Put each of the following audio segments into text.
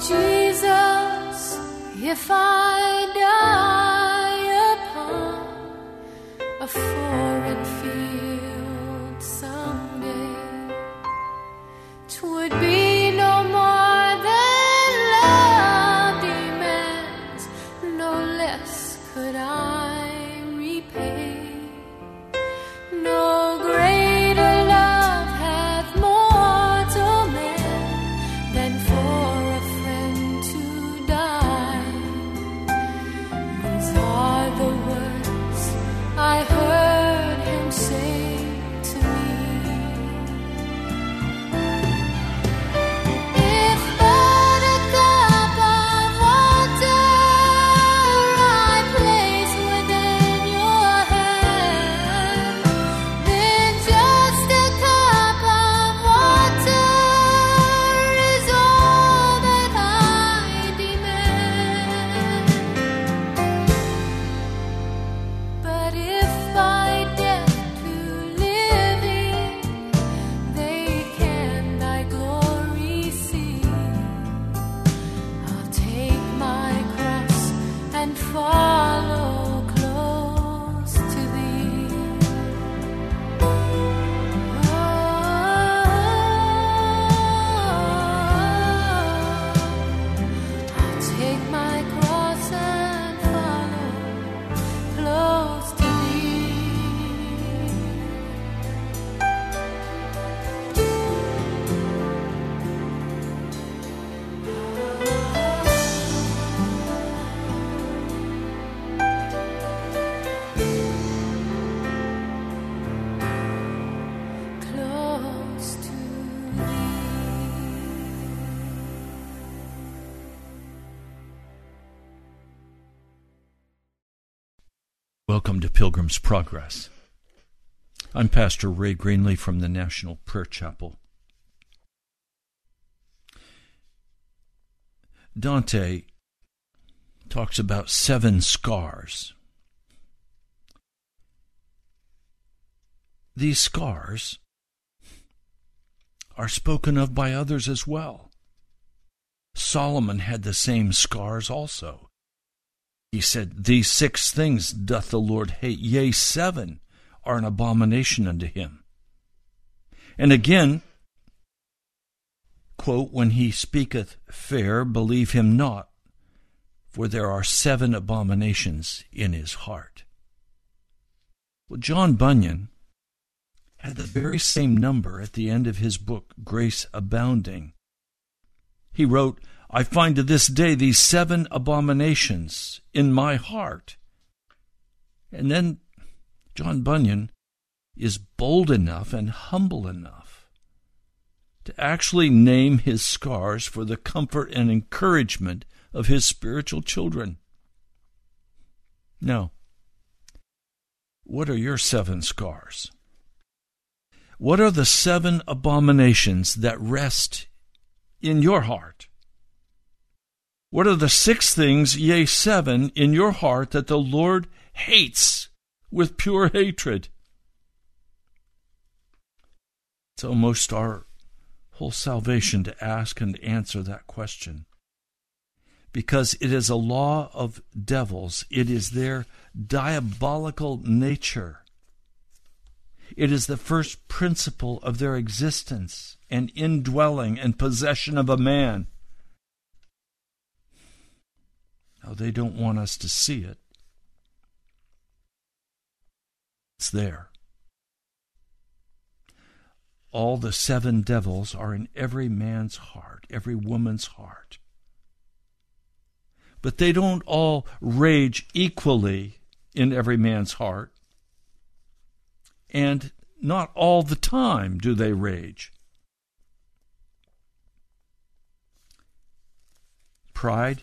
Jesus, if I die upon a foreign Welcome to Pilgrim's Progress. I'm Pastor Ray Greenley from the National Prayer Chapel. Dante talks about seven scars. These scars are spoken of by others as well. Solomon had the same scars also. He said, These six things doth the Lord hate, yea, seven are an abomination unto him. And again, quote, When he speaketh fair, believe him not, for there are seven abominations in his heart. Well, John Bunyan had the very same number at the end of his book, Grace Abounding. He wrote, I find to this day these seven abominations in my heart. And then John Bunyan is bold enough and humble enough to actually name his scars for the comfort and encouragement of his spiritual children. Now, what are your seven scars? What are the seven abominations that rest in your heart? What are the six things, yea, seven, in your heart that the Lord hates with pure hatred? It's almost our whole salvation to ask and answer that question. Because it is a law of devils, it is their diabolical nature. It is the first principle of their existence and indwelling and possession of a man. Now, they don't want us to see it. It's there. All the seven devils are in every man's heart, every woman's heart. But they don't all rage equally in every man's heart. And not all the time do they rage. Pride,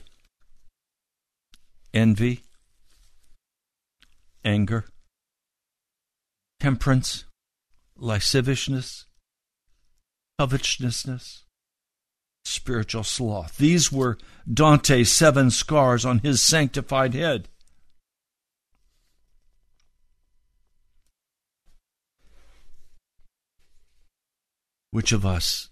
envy, anger, temperance, lasciviousness, covetousness, spiritual sloth. These were Dante's seven scars on his sanctified head. Which of us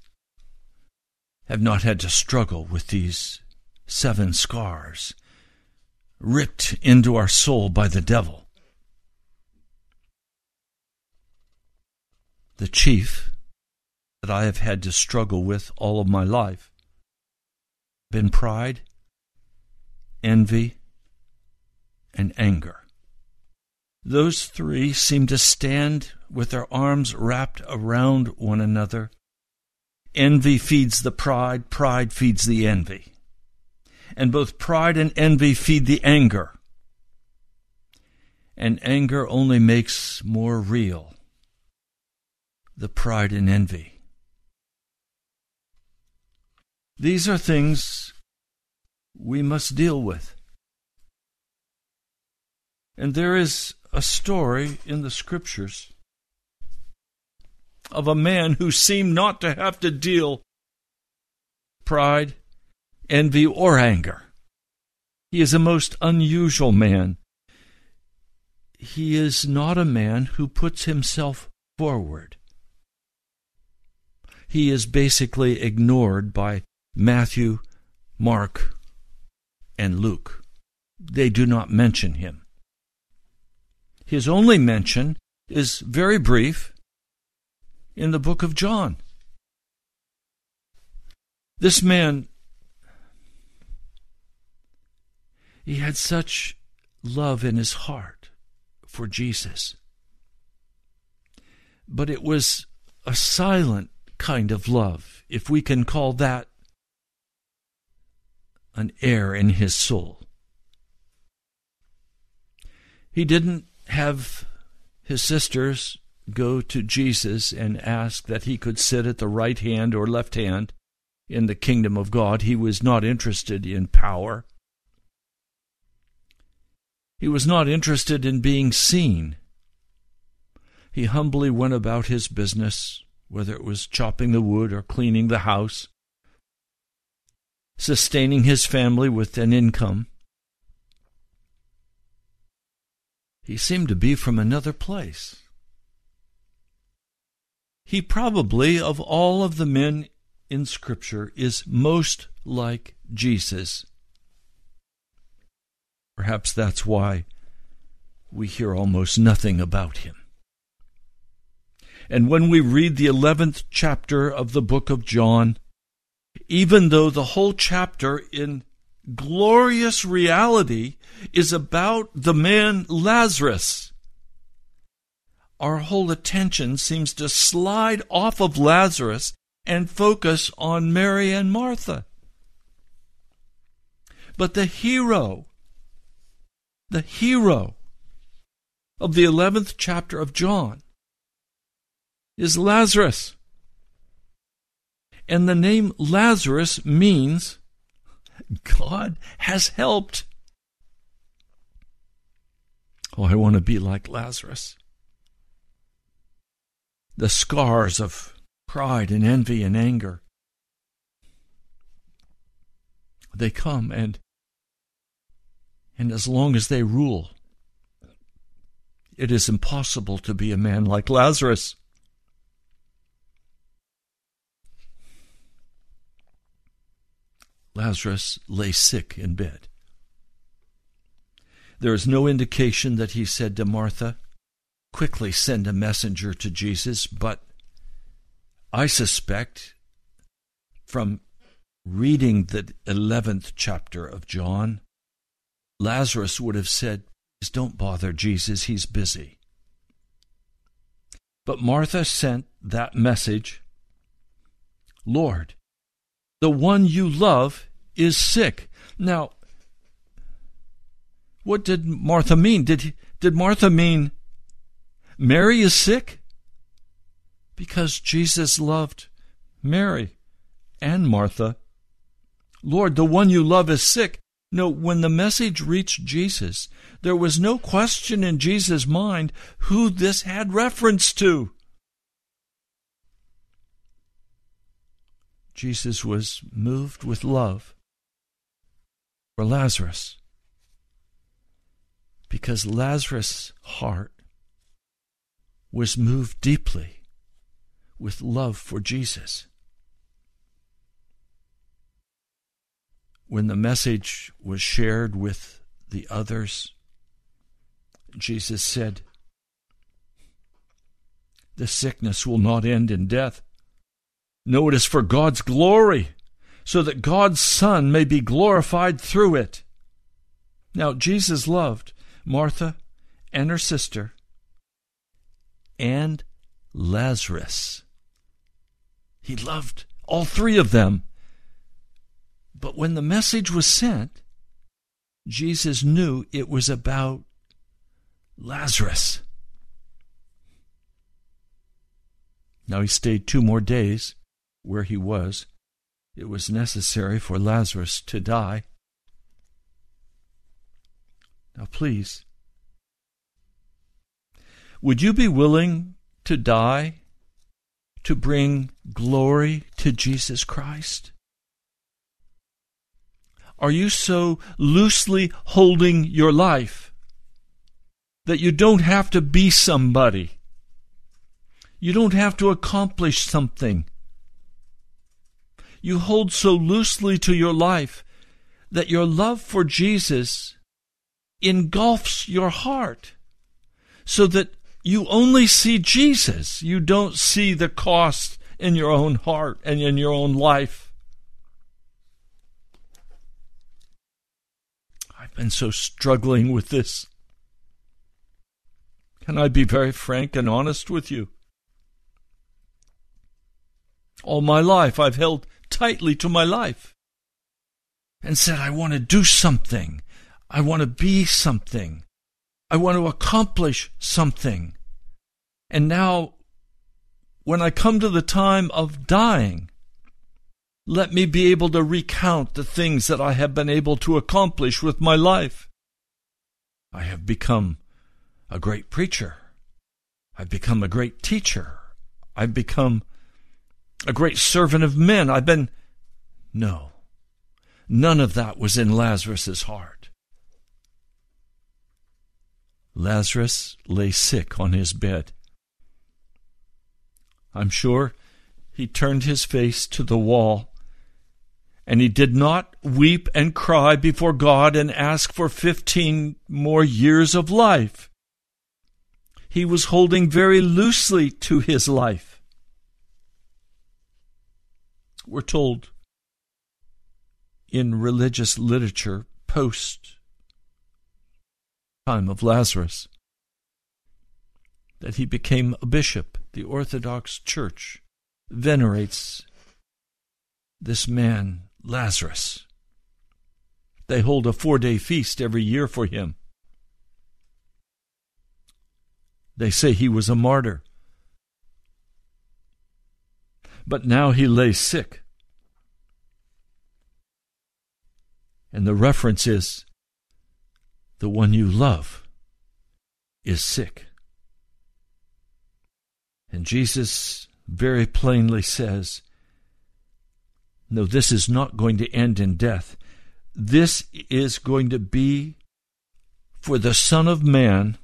have not had to struggle with these seven scars ripped into our soul by the devil. The chief that I have had to struggle with all of my life been pride, envy, and anger. Those three seem to stand with their arms wrapped around one another. Envy feeds the pride, pride feeds the envy and both pride and envy feed the anger. And anger only makes more real the pride and envy. These are things we must deal with. And there is a story in the scriptures of a man who seemed not to have to deal pride envy, or anger. He is a most unusual man. He is not a man who puts himself forward. He is basically ignored by Matthew, Mark, and Luke. They do not mention him. His only mention is very brief in the book of John. This man He had such love in his heart for Jesus. But it was a silent kind of love, if we can call that an air in his soul. He didn't have his sisters go to Jesus and ask that he could sit at the right hand or left hand in the kingdom of God. He was not interested in power. He was not interested in being seen. He humbly went about his business, whether it was chopping the wood or cleaning the house, sustaining his family with an income. He seemed to be from another place. He probably, of all of the men in Scripture, is most like Jesus. Perhaps that's why we hear almost nothing about him. And when we read the 11th chapter of the book of John, even though the whole chapter in glorious reality is about the man Lazarus, our whole attention seems to slide off of Lazarus and focus on Mary and Martha. But the hero, the hero of the 11th chapter of John is Lazarus. And the name Lazarus means God has helped. Oh, I want to be like Lazarus. The scars of pride and envy and anger. They come and and as long as they rule, it is impossible to be a man like Lazarus. Lazarus lay sick in bed. There is no indication that he said to Martha, Quickly send a messenger to Jesus, but I suspect from reading the 11th chapter of John, Lazarus would have said, Please don't bother Jesus, he's busy. But Martha sent that message Lord, the one you love is sick. Now, what did Martha mean? Did, did Martha mean Mary is sick? Because Jesus loved Mary and Martha. Lord, the one you love is sick. No, when the message reached Jesus, there was no question in Jesus' mind who this had reference to. Jesus was moved with love for Lazarus because Lazarus' heart was moved deeply with love for Jesus. When the message was shared with the others, Jesus said, The sickness will not end in death. No, it is for God's glory, so that God's Son may be glorified through it. Now, Jesus loved Martha and her sister and Lazarus. He loved all three of them. But when the message was sent, Jesus knew it was about Lazarus. Now he stayed two more days where he was. It was necessary for Lazarus to die. Now, please, would you be willing to die to bring glory to Jesus Christ? Are you so loosely holding your life that you don't have to be somebody? You don't have to accomplish something. You hold so loosely to your life that your love for Jesus engulfs your heart so that you only see Jesus. You don't see the cost in your own heart and in your own life. Been so struggling with this. Can I be very frank and honest with you? All my life, I've held tightly to my life and said, I want to do something. I want to be something. I want to accomplish something. And now, when I come to the time of dying, let me be able to recount the things that I have been able to accomplish with my life. I have become a great preacher. I've become a great teacher. I've become a great servant of men. I've been. No. None of that was in Lazarus's heart. Lazarus lay sick on his bed. I'm sure he turned his face to the wall and he did not weep and cry before God and ask for 15 more years of life. He was holding very loosely to his life. We're told in religious literature post time of Lazarus that he became a bishop. The Orthodox Church venerates this man Lazarus. They hold a four day feast every year for him. They say he was a martyr. But now he lay sick. And the reference is the one you love is sick. And Jesus very plainly says, no, this is not going to end in death. This is going to be for the Son of Man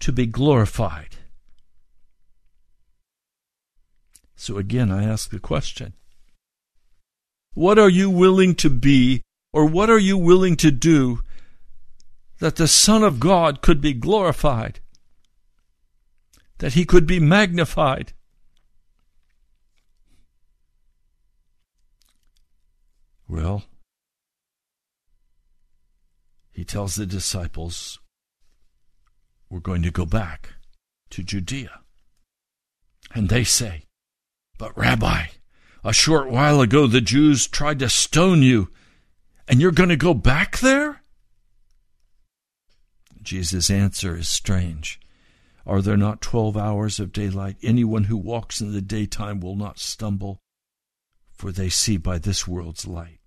to be glorified. So again, I ask the question What are you willing to be, or what are you willing to do that the Son of God could be glorified? That he could be magnified? Well, he tells the disciples, We're going to go back to Judea. And they say, But Rabbi, a short while ago the Jews tried to stone you, and you're going to go back there? Jesus' answer is strange. Are there not twelve hours of daylight? Anyone who walks in the daytime will not stumble, for they see by this world's light.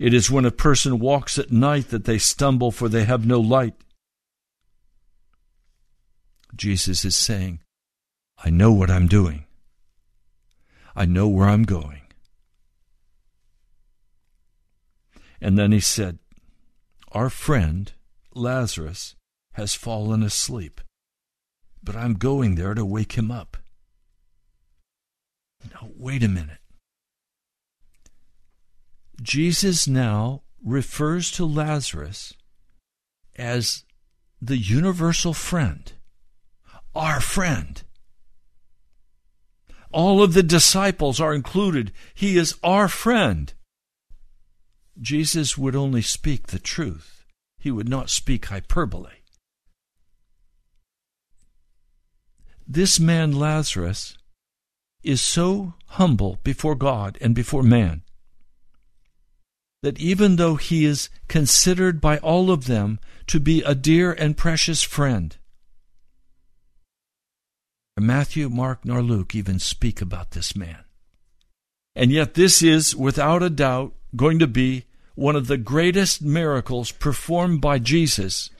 It is when a person walks at night that they stumble, for they have no light. Jesus is saying, I know what I'm doing. I know where I'm going. And then he said, Our friend, Lazarus, has fallen asleep, but I'm going there to wake him up. Now, wait a minute. Jesus now refers to Lazarus as the universal friend, our friend. All of the disciples are included. He is our friend. Jesus would only speak the truth, he would not speak hyperbole. This man, Lazarus, is so humble before God and before man that even though he is considered by all of them to be a dear and precious friend, Matthew, Mark, nor Luke even speak about this man. And yet, this is, without a doubt, going to be one of the greatest miracles performed by Jesus.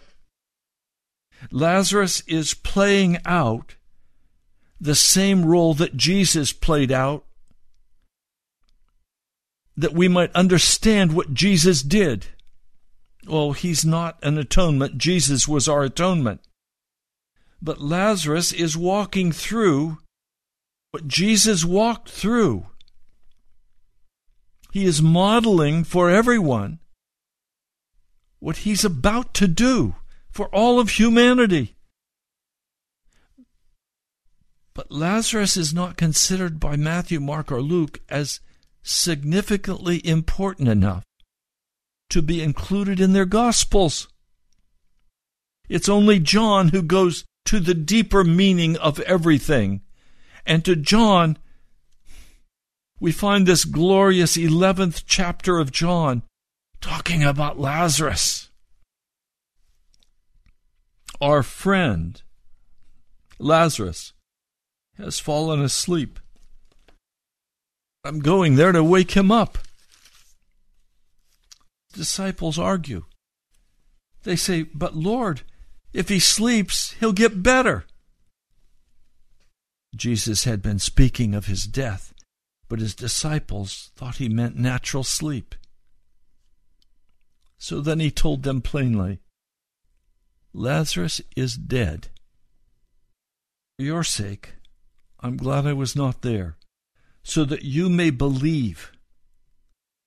Lazarus is playing out the same role that Jesus played out that we might understand what Jesus did. Well, he's not an atonement. Jesus was our atonement. But Lazarus is walking through what Jesus walked through. He is modeling for everyone what he's about to do for all of humanity. But Lazarus is not considered by Matthew, Mark, or Luke as significantly important enough to be included in their Gospels. It's only John who goes to the deeper meaning of everything. And to John, we find this glorious 11th chapter of John talking about Lazarus. Our friend, Lazarus, has fallen asleep. I'm going there to wake him up. Disciples argue. They say, But Lord, if he sleeps, he'll get better. Jesus had been speaking of his death, but his disciples thought he meant natural sleep. So then he told them plainly, Lazarus is dead. For your sake, I'm glad I was not there, so that you may believe.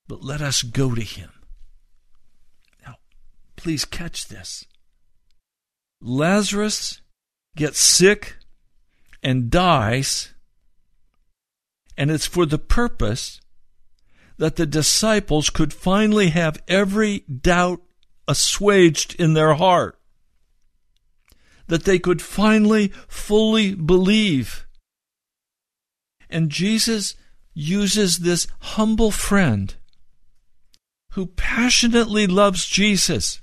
But let us go to him. Now, please catch this. Lazarus gets sick and dies, and it's for the purpose that the disciples could finally have every doubt assuaged in their heart, that they could finally fully believe. And Jesus uses this humble friend who passionately loves Jesus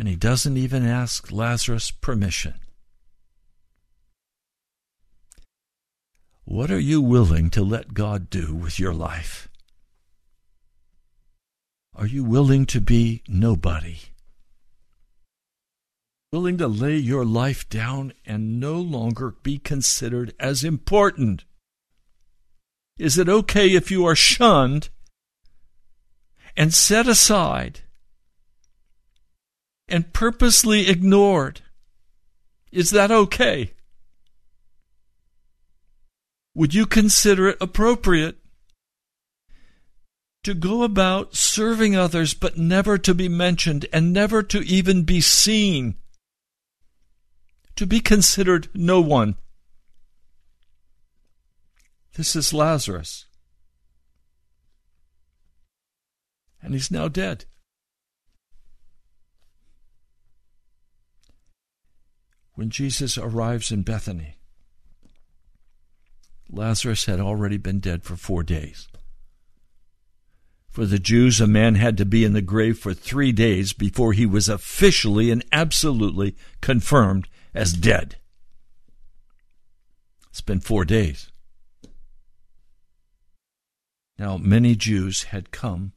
and he doesn't even ask Lazarus permission. What are you willing to let God do with your life? Are you willing to be nobody? Willing to lay your life down and no longer be considered as important? Is it okay if you are shunned and set aside and purposely ignored. Is that okay? Would you consider it appropriate to go about serving others but never to be mentioned and never to even be seen? To be considered no one. This is Lazarus. And he's now dead. when Jesus arrives in Bethany, Lazarus had already been dead for four days. For the Jews, a man had to be in the grave for three days before he was officially and absolutely confirmed as dead. It's been four days. Now, many Jews had come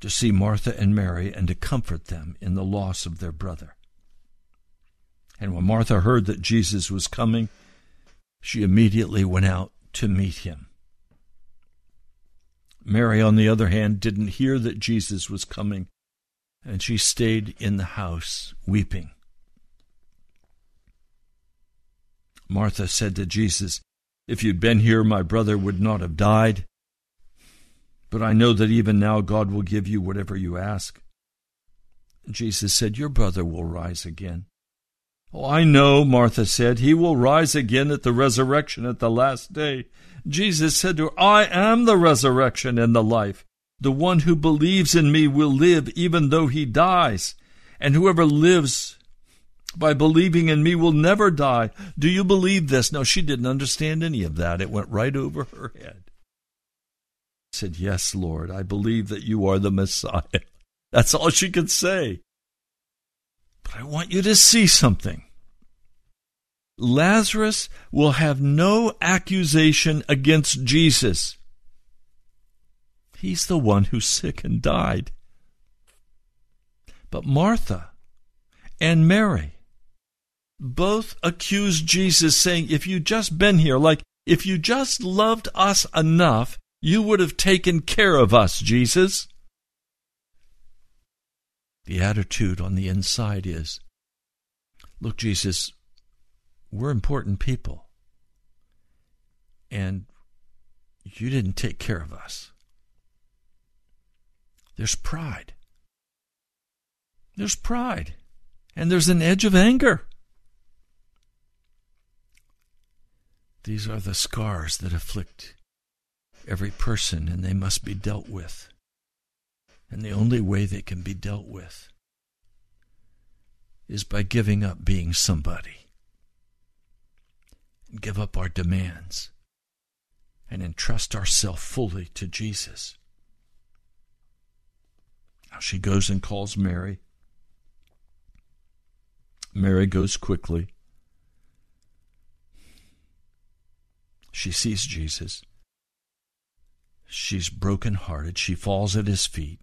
to see Martha and Mary and to comfort them in the loss of their brother. And when Martha heard that Jesus was coming, she immediately went out to meet him. Mary, on the other hand, didn't hear that Jesus was coming, and she stayed in the house weeping. Martha said to Jesus, If you'd been here, my brother would not have died. But I know that even now God will give you whatever you ask. Jesus said, Your brother will rise again. Oh, I know, Martha said, he will rise again at the resurrection at the last day. Jesus said to her, I am the resurrection and the life. The one who believes in me will live even though he dies, and whoever lives by believing in me will never die. Do you believe this? No, she didn't understand any of that. It went right over her head. said, Yes, Lord, I believe that you are the Messiah. That's all she could say. But I want you to see something. Lazarus will have no accusation against Jesus. He's the one who's sick and died. But Martha and Mary both accuse Jesus, saying, If you'd just been here, like if you just loved us enough, you would have taken care of us, Jesus. The attitude on the inside is Look, Jesus, we're important people. And you didn't take care of us. There's pride. There's pride. And there's an edge of anger. These are the scars that afflict every person, and they must be dealt with. And the only way they can be dealt with is by giving up being somebody. And give up our demands and entrust ourselves fully to Jesus. Now she goes and calls Mary. Mary goes quickly. She sees Jesus. she's broken-hearted. She falls at his feet.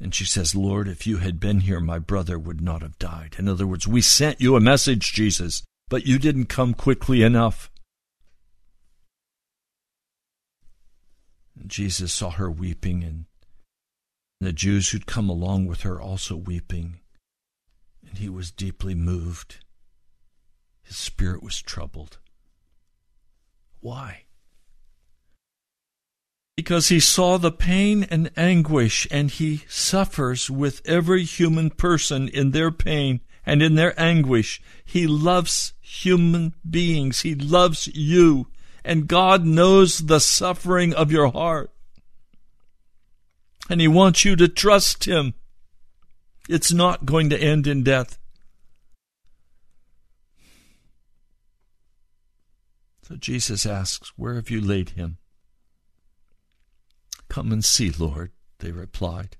And she says, Lord, if you had been here, my brother would not have died. In other words, we sent you a message, Jesus, but you didn't come quickly enough. And Jesus saw her weeping, and the Jews who'd come along with her also weeping, and he was deeply moved. His spirit was troubled. Why? Because he saw the pain and anguish, and he suffers with every human person in their pain and in their anguish. He loves human beings. He loves you. And God knows the suffering of your heart. And He wants you to trust Him. It's not going to end in death. Jesus asks, Where have you laid him? Come and see, Lord, they replied.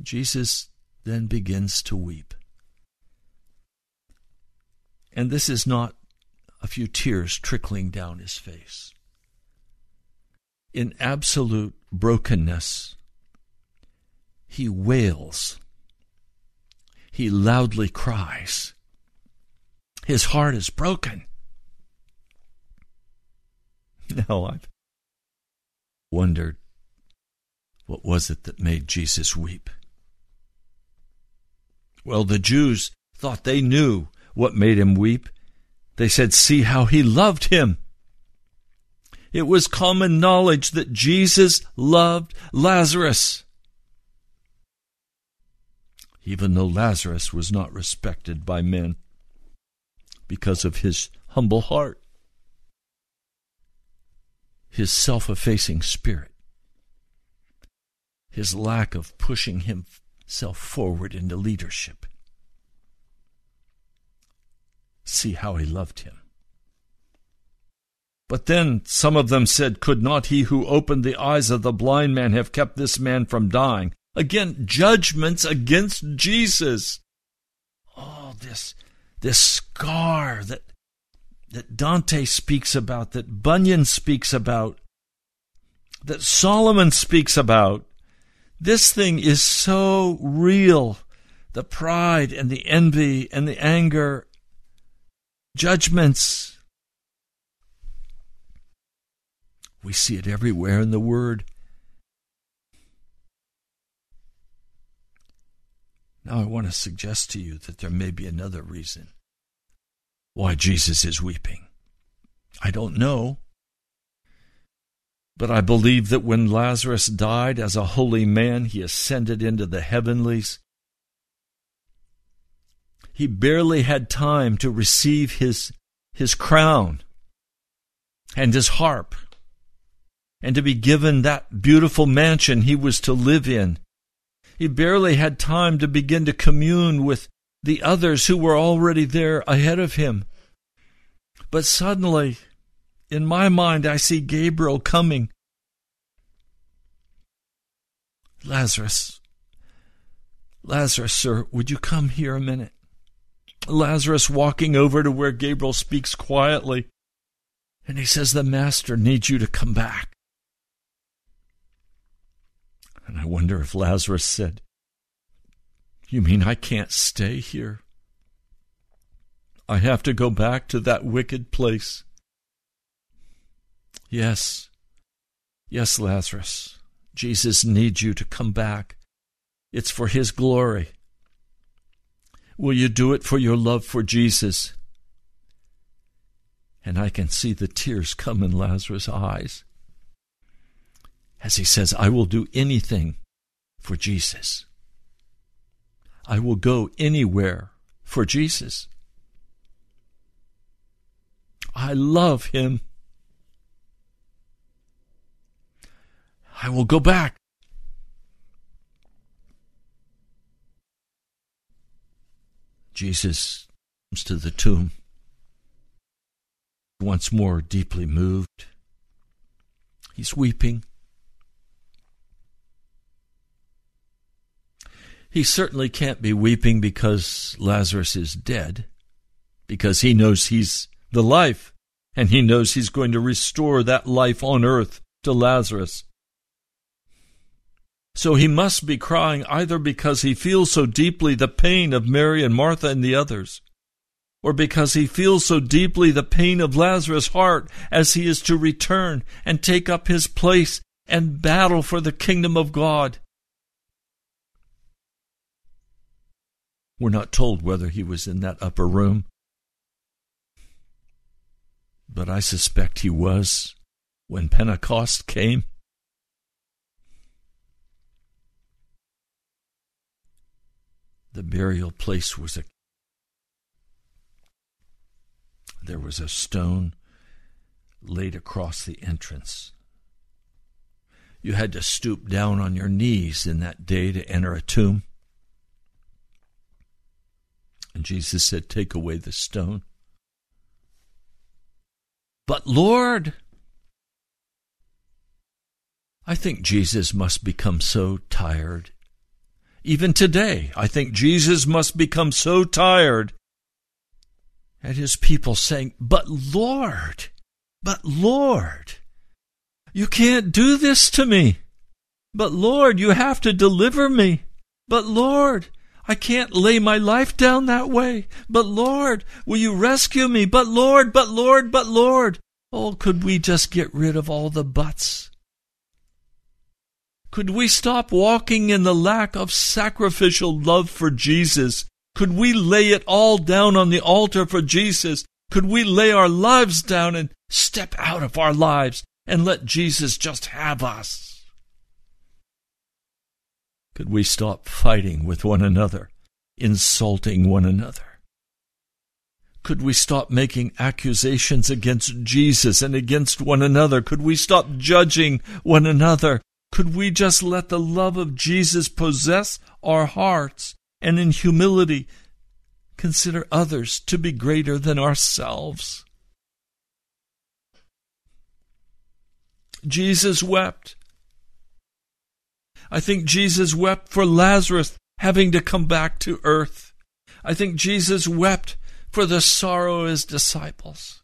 Jesus then begins to weep. And this is not a few tears trickling down his face. In absolute brokenness, he wails. He loudly cries. His heart is broken. Now I've wondered what was it that made Jesus weep? Well, the Jews thought they knew what made him weep. They said, See how he loved him. It was common knowledge that Jesus loved Lazarus. Even though Lazarus was not respected by men because of his humble heart, his self effacing spirit, his lack of pushing himself forward into leadership see how he loved him. But then some of them said, Could not he who opened the eyes of the blind man have kept this man from dying? Again, judgments against Jesus. All this, this scar that, that Dante speaks about, that Bunyan speaks about, that Solomon speaks about. This thing is so real. The pride and the envy and the anger judgments. We see it everywhere in the Word. Now, I want to suggest to you that there may be another reason why Jesus is weeping. I don't know. But I believe that when Lazarus died as a holy man, he ascended into the heavenlies he barely had time to receive his, his crown and his harp and to be given that beautiful mansion he was to live in. He barely had time to begin to commune with the others who were already there ahead of him. But suddenly, in my mind, I see Gabriel coming. Lazarus, Lazarus, sir, would you come here a minute? Lazarus walking over to where Gabriel speaks quietly. And he says, The Master needs you to come back. And I wonder if Lazarus said, You mean I can't stay here? I have to go back to that wicked place. Yes, yes, Lazarus. Jesus needs you to come back. It's for his glory. Will you do it for your love for Jesus? And I can see the tears come in Lazarus' eyes as he says, I will do anything for Jesus. I will go anywhere for Jesus. I love him. I will go back. Jesus comes to the tomb, once more deeply moved. He's weeping. He certainly can't be weeping because Lazarus is dead, because he knows he's the life and he knows he's going to restore that life on earth to Lazarus. So he must be crying either because he feels so deeply the pain of Mary and Martha and the others, or because he feels so deeply the pain of Lazarus' heart as he is to return and take up his place and battle for the kingdom of God. We're not told whether he was in that upper room, but I suspect he was when Pentecost came. The burial place was a there was a stone laid across the entrance. You had to stoop down on your knees in that day to enter a tomb. And Jesus said, Take away the stone. But Lord, I think Jesus must become so tired. Even today, I think Jesus must become so tired at his people saying, But Lord, but Lord, you can't do this to me. But Lord, you have to deliver me. But Lord, I can't lay my life down that way. But Lord, will you rescue me? But Lord, but Lord, but Lord. Oh, could we just get rid of all the buts? Could we stop walking in the lack of sacrificial love for Jesus? Could we lay it all down on the altar for Jesus? Could we lay our lives down and step out of our lives and let Jesus just have us? Could we stop fighting with one another, insulting one another? Could we stop making accusations against Jesus and against one another? Could we stop judging one another? Could we just let the love of Jesus possess our hearts and in humility consider others to be greater than ourselves? Jesus wept I think Jesus wept for Lazarus having to come back to earth. I think Jesus wept for the sorrow of his disciples.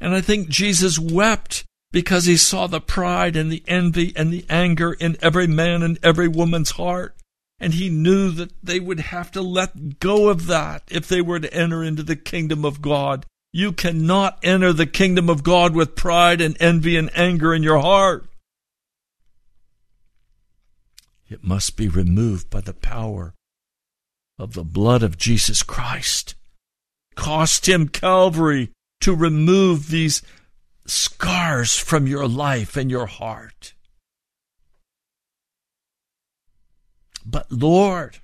And I think Jesus wept because he saw the pride and the envy and the anger in every man and every woman's heart. And he knew that they would have to let go of that if they were to enter into the kingdom of God. You cannot enter the kingdom of God with pride and envy and anger in your heart. It must be removed by the power of the blood of Jesus Christ. Cost him Calvary to remove these scars from your life and your heart. But Lord,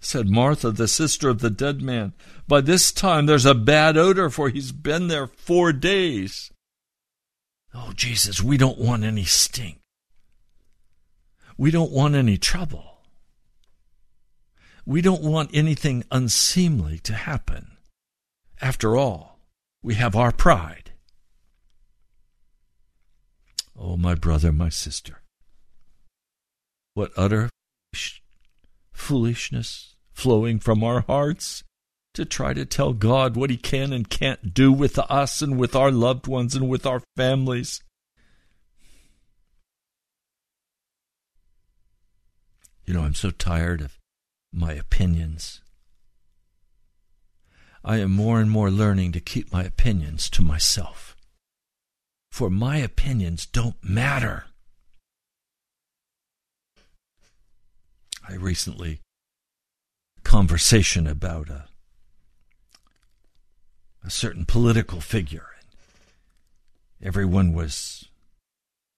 said Martha, the sister of the dead man, by this time there's a bad odor, for he's been there four days. Oh, Jesus, we don't want any stink. We don't want any trouble. We don't want anything unseemly to happen. After all, we have our pride. Oh, my brother, my sister, what utter foolishness flowing from our hearts to try to tell God what He can and can't do with us and with our loved ones and with our families. You know, I'm so tired of my opinions. I am more and more learning to keep my opinions to myself. For my opinions don't matter. I recently conversation about a a certain political figure. And everyone was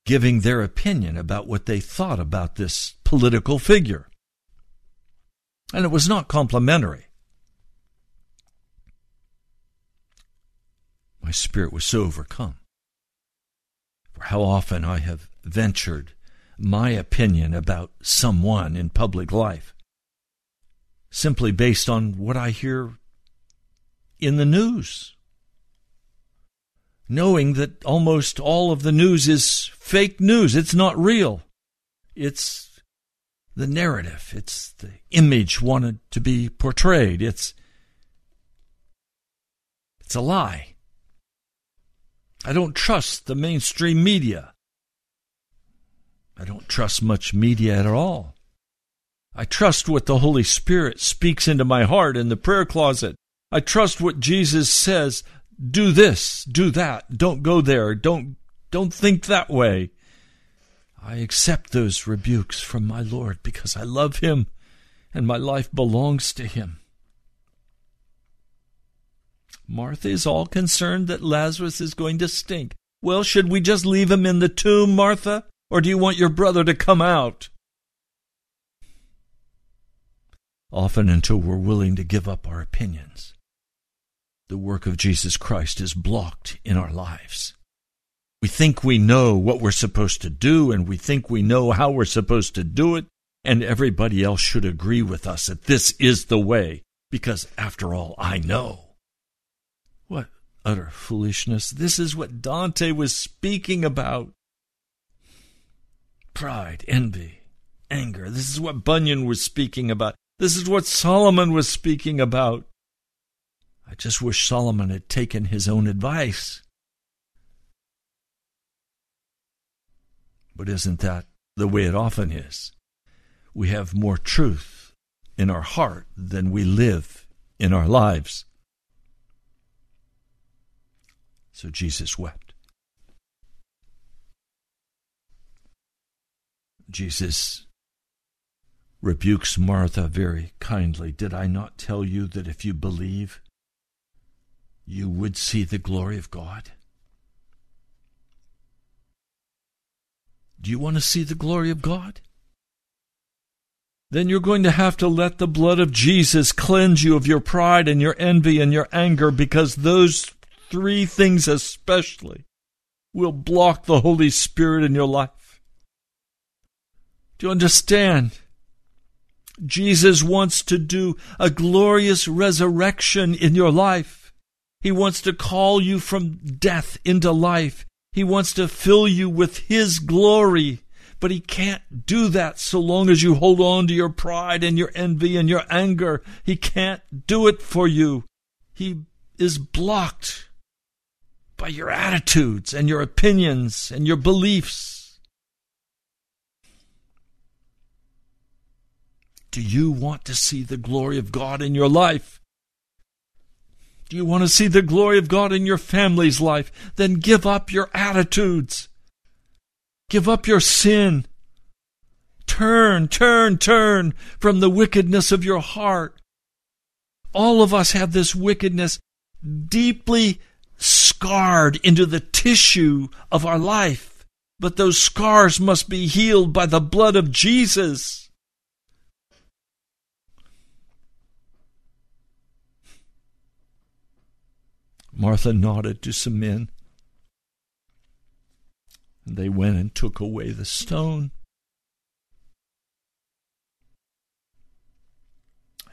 giving their opinion about what they thought about this political figure. And it was not complimentary. My spirit was so overcome. For how often I have ventured my opinion about someone in public life simply based on what I hear in the news knowing that almost all of the news is fake news. It's not real. It's the narrative. It's the image wanted to be portrayed. It's it's a lie. I don't trust the mainstream media. I don't trust much media at all. I trust what the Holy Spirit speaks into my heart in the prayer closet. I trust what Jesus says, do this, do that, don't go there, don't don't think that way. I accept those rebukes from my Lord because I love him and my life belongs to him. Martha is all concerned that Lazarus is going to stink. Well, should we just leave him in the tomb, Martha? Or do you want your brother to come out? Often, until we're willing to give up our opinions, the work of Jesus Christ is blocked in our lives. We think we know what we're supposed to do, and we think we know how we're supposed to do it, and everybody else should agree with us that this is the way, because after all, I know. What utter foolishness. This is what Dante was speaking about. Pride, envy, anger. This is what Bunyan was speaking about. This is what Solomon was speaking about. I just wish Solomon had taken his own advice. But isn't that the way it often is? We have more truth in our heart than we live in our lives. So Jesus wept. Jesus rebukes Martha very kindly. Did I not tell you that if you believe, you would see the glory of God? Do you want to see the glory of God? Then you're going to have to let the blood of Jesus cleanse you of your pride and your envy and your anger because those three things especially will block the Holy Spirit in your life. Do you understand? Jesus wants to do a glorious resurrection in your life. He wants to call you from death into life. He wants to fill you with His glory. But He can't do that so long as you hold on to your pride and your envy and your anger. He can't do it for you. He is blocked by your attitudes and your opinions and your beliefs. Do you want to see the glory of God in your life? Do you want to see the glory of God in your family's life? Then give up your attitudes. Give up your sin. Turn, turn, turn from the wickedness of your heart. All of us have this wickedness deeply scarred into the tissue of our life. But those scars must be healed by the blood of Jesus. Martha nodded to some men. And they went and took away the stone.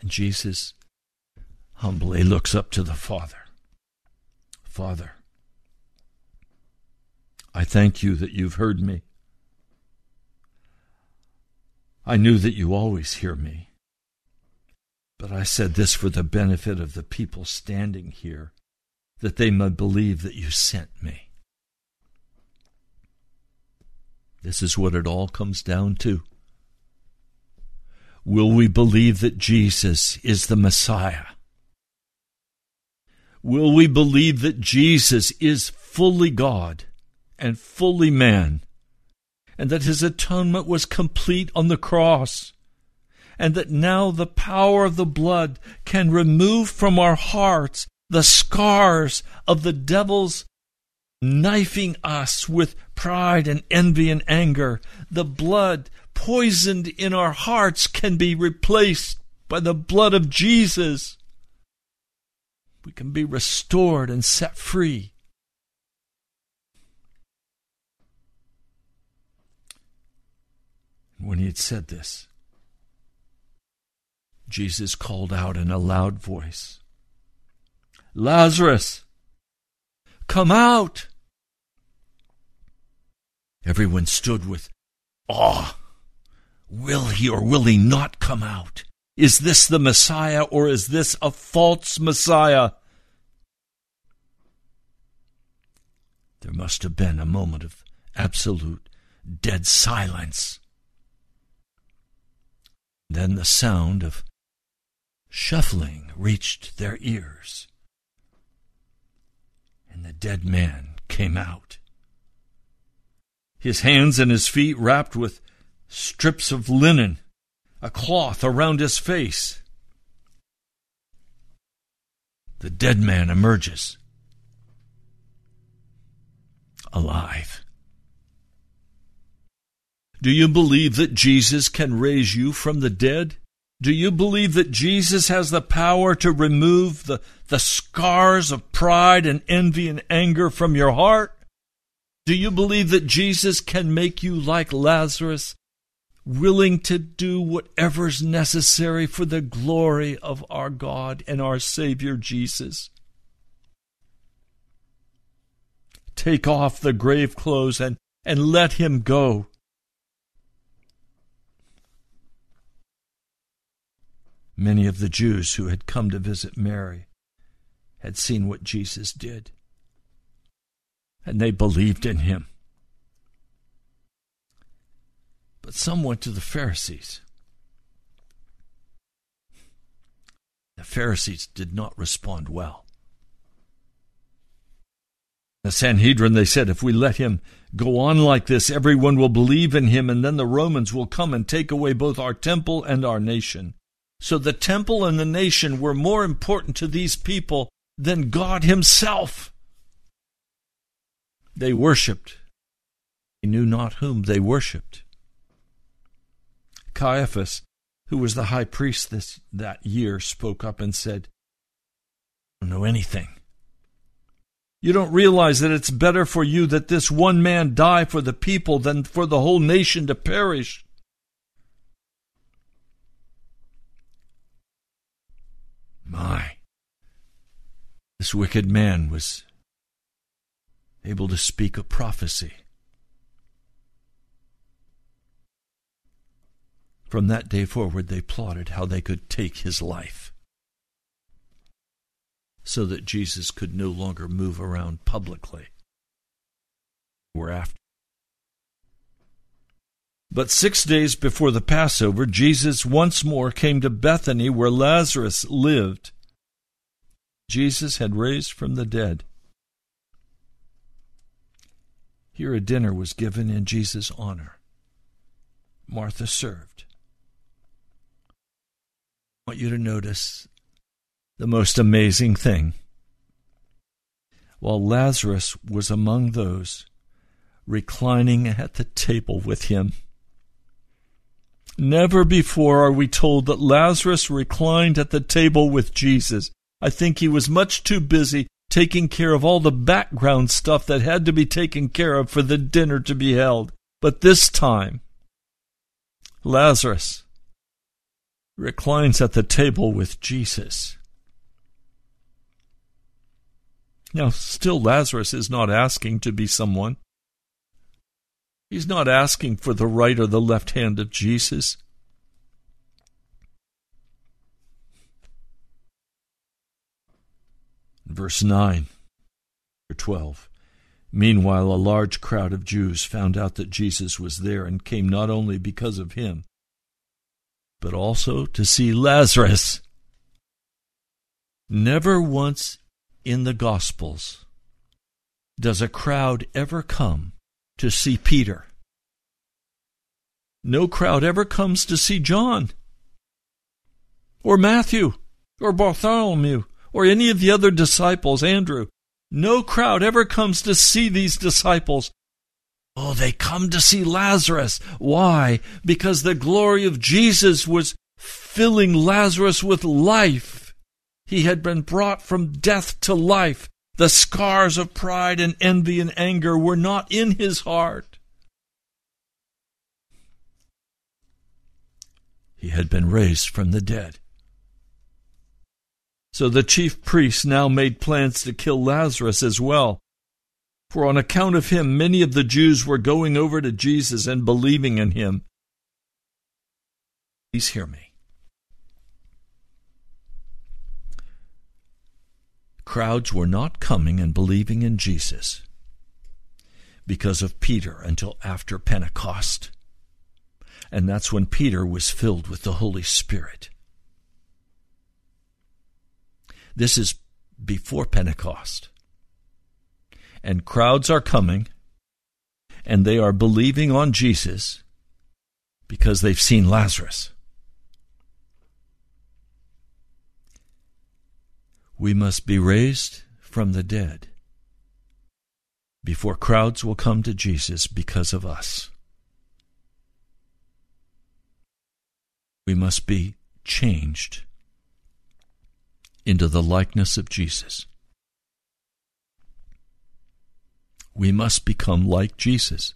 And Jesus humbly looks up to the Father. Father, I thank you that you've heard me. I knew that you always hear me. But I said this for the benefit of the people standing here, that they may believe that you sent me. This is what it all comes down to. Will we believe that Jesus is the Messiah? Will we believe that Jesus is fully God and fully man, and that his atonement was complete on the cross, and that now the power of the blood can remove from our hearts the scars of the devil's knifing us with pride and envy and anger. The blood poisoned in our hearts can be replaced by the blood of Jesus we can be restored and set free. When he had said this, Jesus called out in a loud voice, Lazarus, come out! Everyone stood with awe. Will he or will he not come out? Is this the Messiah or is this a false Messiah? There must have been a moment of absolute dead silence. Then the sound of shuffling reached their ears, and the dead man came out. His hands and his feet wrapped with strips of linen, a cloth around his face. The dead man emerges alive. Do you believe that Jesus can raise you from the dead? Do you believe that Jesus has the power to remove the, the scars of pride and envy and anger from your heart? Do you believe that Jesus can make you like Lazarus, willing to do whatever's necessary for the glory of our God and our Savior Jesus? Take off the grave clothes and, and let him go. Many of the Jews who had come to visit Mary had seen what Jesus did, and they believed in him. But some went to the Pharisees. The Pharisees did not respond well. The Sanhedrin, they said, if we let him go on like this, everyone will believe in him, and then the Romans will come and take away both our temple and our nation. So the temple and the nation were more important to these people than God Himself. They worshipped. They knew not whom they worshipped. Caiaphas, who was the high priest this, that year, spoke up and said, I don't know anything. You don't realize that it's better for you that this one man die for the people than for the whole nation to perish. My. This wicked man was able to speak a prophecy. From that day forward, they plotted how they could take his life so that Jesus could no longer move around publicly. We're after. But six days before the Passover, Jesus once more came to Bethany where Lazarus lived. Jesus had raised from the dead. Here a dinner was given in Jesus' honor. Martha served. I want you to notice the most amazing thing. While Lazarus was among those reclining at the table with him, Never before are we told that Lazarus reclined at the table with Jesus. I think he was much too busy taking care of all the background stuff that had to be taken care of for the dinner to be held. But this time, Lazarus reclines at the table with Jesus. Now, still, Lazarus is not asking to be someone. He's not asking for the right or the left hand of Jesus. Verse 9 or 12. Meanwhile, a large crowd of Jews found out that Jesus was there and came not only because of him, but also to see Lazarus. Never once in the Gospels does a crowd ever come to see Peter. No crowd ever comes to see John, or Matthew, or Bartholomew, or any of the other disciples, Andrew. No crowd ever comes to see these disciples. Oh, they come to see Lazarus. Why? Because the glory of Jesus was filling Lazarus with life. He had been brought from death to life. The scars of pride and envy and anger were not in his heart. He had been raised from the dead. So the chief priests now made plans to kill Lazarus as well. For on account of him, many of the Jews were going over to Jesus and believing in him. Please hear me. Crowds were not coming and believing in Jesus because of Peter until after Pentecost. And that's when Peter was filled with the Holy Spirit. This is before Pentecost. And crowds are coming, and they are believing on Jesus because they've seen Lazarus. We must be raised from the dead before crowds will come to Jesus because of us. We must be changed into the likeness of Jesus. We must become like Jesus.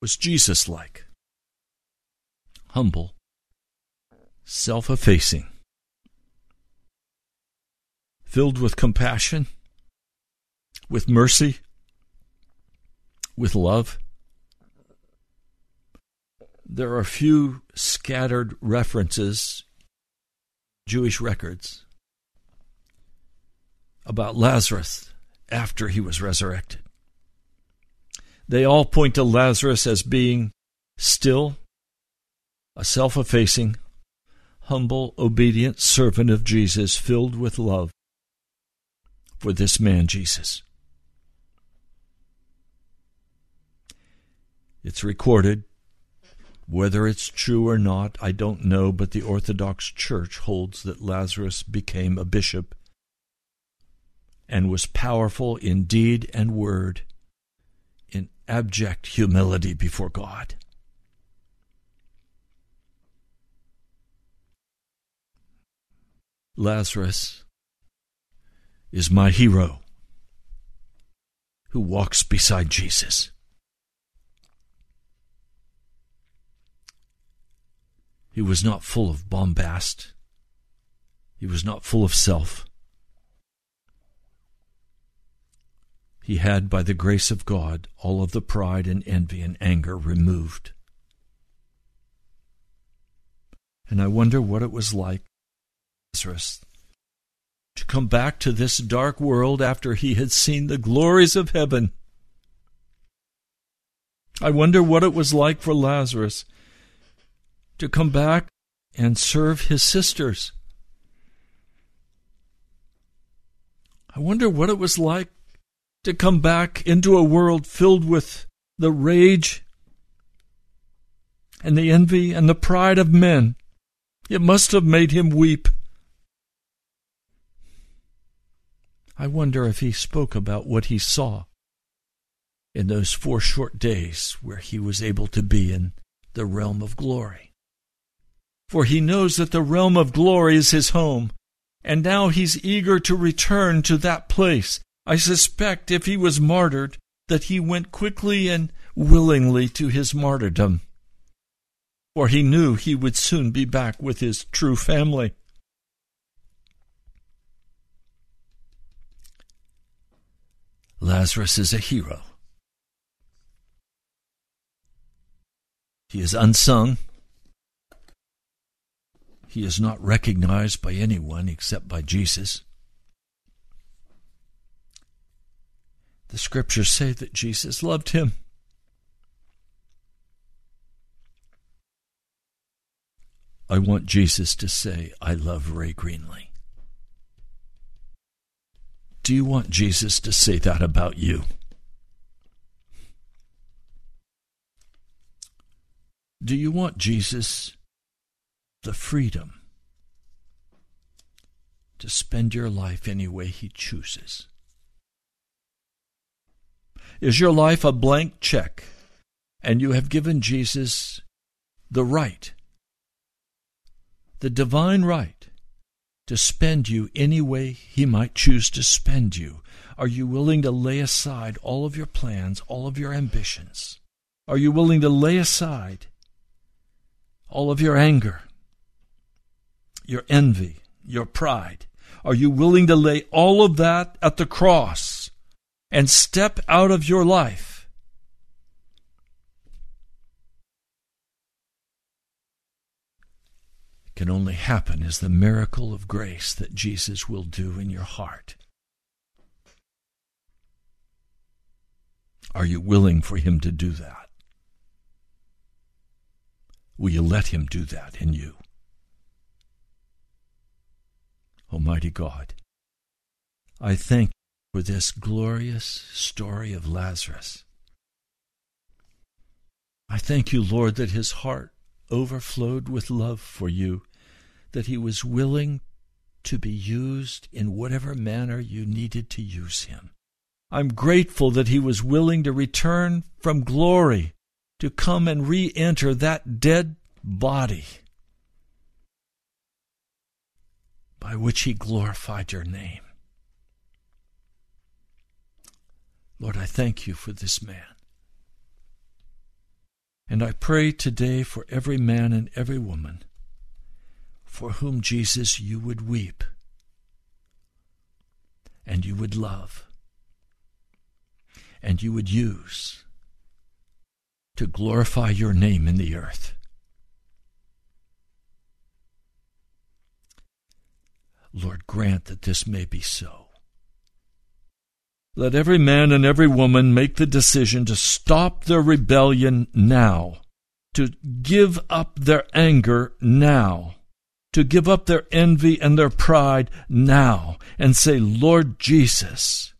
Was Jesus like? Humble, self effacing, filled with compassion, with mercy, with love. There are few scattered references, Jewish records, about Lazarus after he was resurrected. They all point to Lazarus as being still a self effacing, humble, obedient servant of Jesus, filled with love for this man, Jesus. It's recorded. Whether it's true or not, I don't know, but the Orthodox Church holds that Lazarus became a bishop and was powerful in deed and word in abject humility before God. Lazarus is my hero who walks beside Jesus. He was not full of bombast. He was not full of self. He had, by the grace of God, all of the pride and envy and anger removed. And I wonder what it was like, Lazarus, to come back to this dark world after he had seen the glories of heaven. I wonder what it was like for Lazarus to come back and serve his sisters. I wonder what it was like to come back into a world filled with the rage and the envy and the pride of men. It must have made him weep. I wonder if he spoke about what he saw in those four short days where he was able to be in the realm of glory for he knows that the realm of glory is his home, and now he's eager to return to that place. I suspect if he was martyred, that he went quickly and willingly to his martyrdom, for he knew he would soon be back with his true family. Lazarus is a hero. He is unsung, he is not recognized by anyone except by Jesus. The scriptures say that Jesus loved him. I want Jesus to say, I love Ray Greenley. Do you want Jesus to say that about you? Do you want Jesus the freedom to spend your life any way He chooses? Is your life a blank check and you have given Jesus the right, the divine right, to spend you any way He might choose to spend you? Are you willing to lay aside all of your plans, all of your ambitions? Are you willing to lay aside all of your anger, your envy, your pride? Are you willing to lay all of that at the cross and step out of your life? It can only happen is the miracle of grace that Jesus will do in your heart. Are you willing for him to do that? Will you let him do that in you? Almighty God, I thank you for this glorious story of Lazarus. I thank you, Lord, that his heart overflowed with love for you, that he was willing to be used in whatever manner you needed to use him. I'm grateful that he was willing to return from glory to come and re enter that dead body by which he glorified your name. Lord, I thank you for this man. And I pray today for every man and every woman for whom, Jesus, you would weep and you would love and you would use to glorify your name in the earth. Lord, grant that this may be so. Let every man and every woman make the decision to stop their rebellion now, to give up their anger now, to give up their envy and their pride now, and say, Lord Jesus,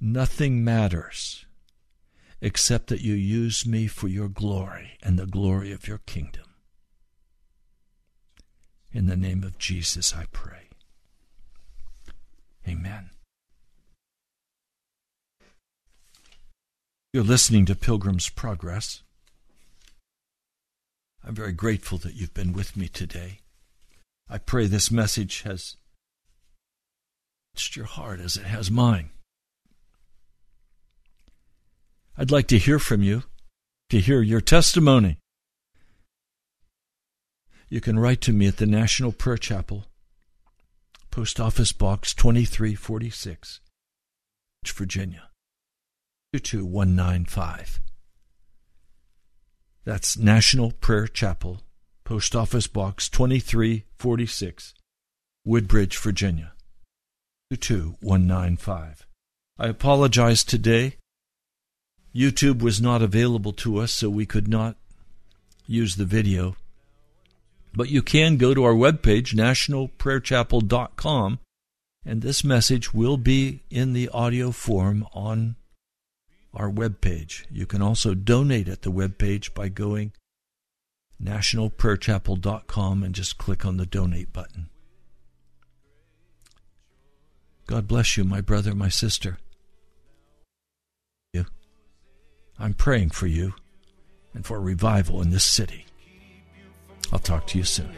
nothing matters except that you use me for your glory and the glory of your kingdom. In the name of Jesus, I pray. Amen. You're listening to Pilgrim's Progress. I'm very grateful that you've been with me today. I pray this message has touched your heart as it has mine. I'd like to hear from you, to hear your testimony. You can write to me at the National Prayer Chapel, Post Office Box 2346, Virginia 22195. That's National Prayer Chapel, Post Office Box 2346, Woodbridge, Virginia 22195. I apologize today. YouTube was not available to us, so we could not use the video. But you can go to our webpage, nationalprayerchapel.com, and this message will be in the audio form on our webpage. You can also donate at the webpage by going nationalprayerchapel.com and just click on the donate button. God bless you, my brother, my sister. You. I'm praying for you and for revival in this city. I'll talk to you soon.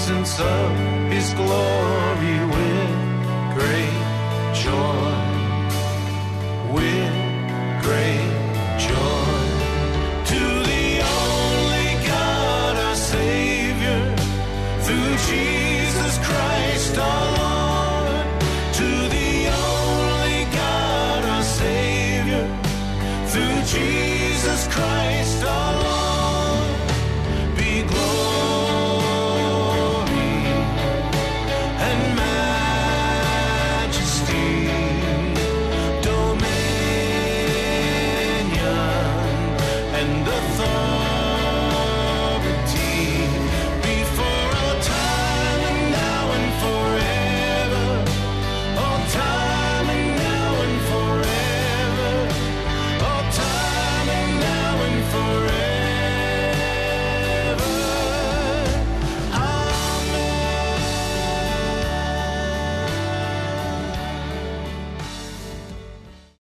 Presence of his glory